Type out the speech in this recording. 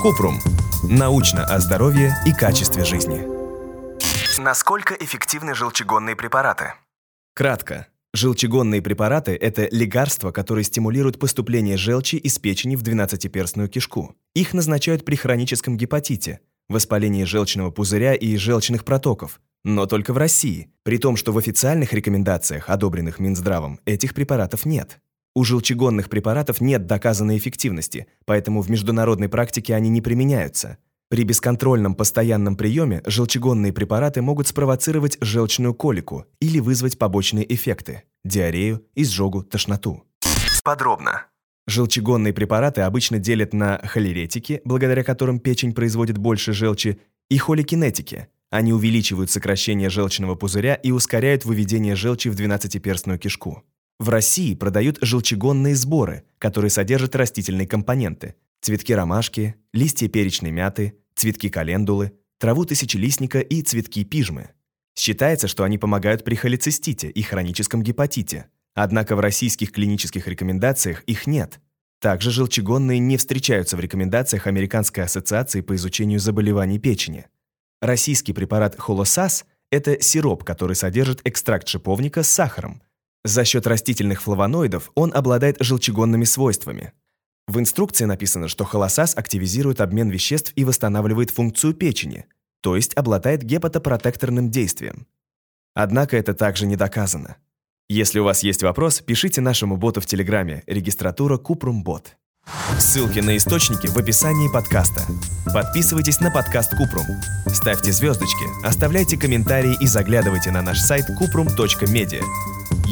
Купрум. Научно о здоровье и качестве жизни. Насколько эффективны желчегонные препараты? Кратко. Желчегонные препараты – это лекарства, которые стимулируют поступление желчи из печени в двенадцатиперстную кишку. Их назначают при хроническом гепатите, воспалении желчного пузыря и желчных протоков, но только в России, при том, что в официальных рекомендациях, одобренных Минздравом, этих препаратов нет. У желчегонных препаратов нет доказанной эффективности, поэтому в международной практике они не применяются. При бесконтрольном постоянном приеме желчегонные препараты могут спровоцировать желчную колику или вызвать побочные эффекты – диарею, изжогу, тошноту. Подробно. Желчегонные препараты обычно делят на холеретики, благодаря которым печень производит больше желчи, и холикинетики. Они увеличивают сокращение желчного пузыря и ускоряют выведение желчи в двенадцатиперстную кишку. В России продают желчегонные сборы, которые содержат растительные компоненты – цветки ромашки, листья перечной мяты, цветки календулы, траву тысячелистника и цветки пижмы. Считается, что они помогают при холецистите и хроническом гепатите. Однако в российских клинических рекомендациях их нет. Также желчегонные не встречаются в рекомендациях Американской ассоциации по изучению заболеваний печени. Российский препарат холосас – это сироп, который содержит экстракт шиповника с сахаром – за счет растительных флавоноидов он обладает желчегонными свойствами. В инструкции написано, что холосас активизирует обмен веществ и восстанавливает функцию печени, то есть обладает гепатопротекторным действием. Однако это также не доказано. Если у вас есть вопрос, пишите нашему боту в Телеграме, регистратура Купрумбот. Ссылки на источники в описании подкаста. Подписывайтесь на подкаст Купрум. Ставьте звездочки, оставляйте комментарии и заглядывайте на наш сайт kuprum.media.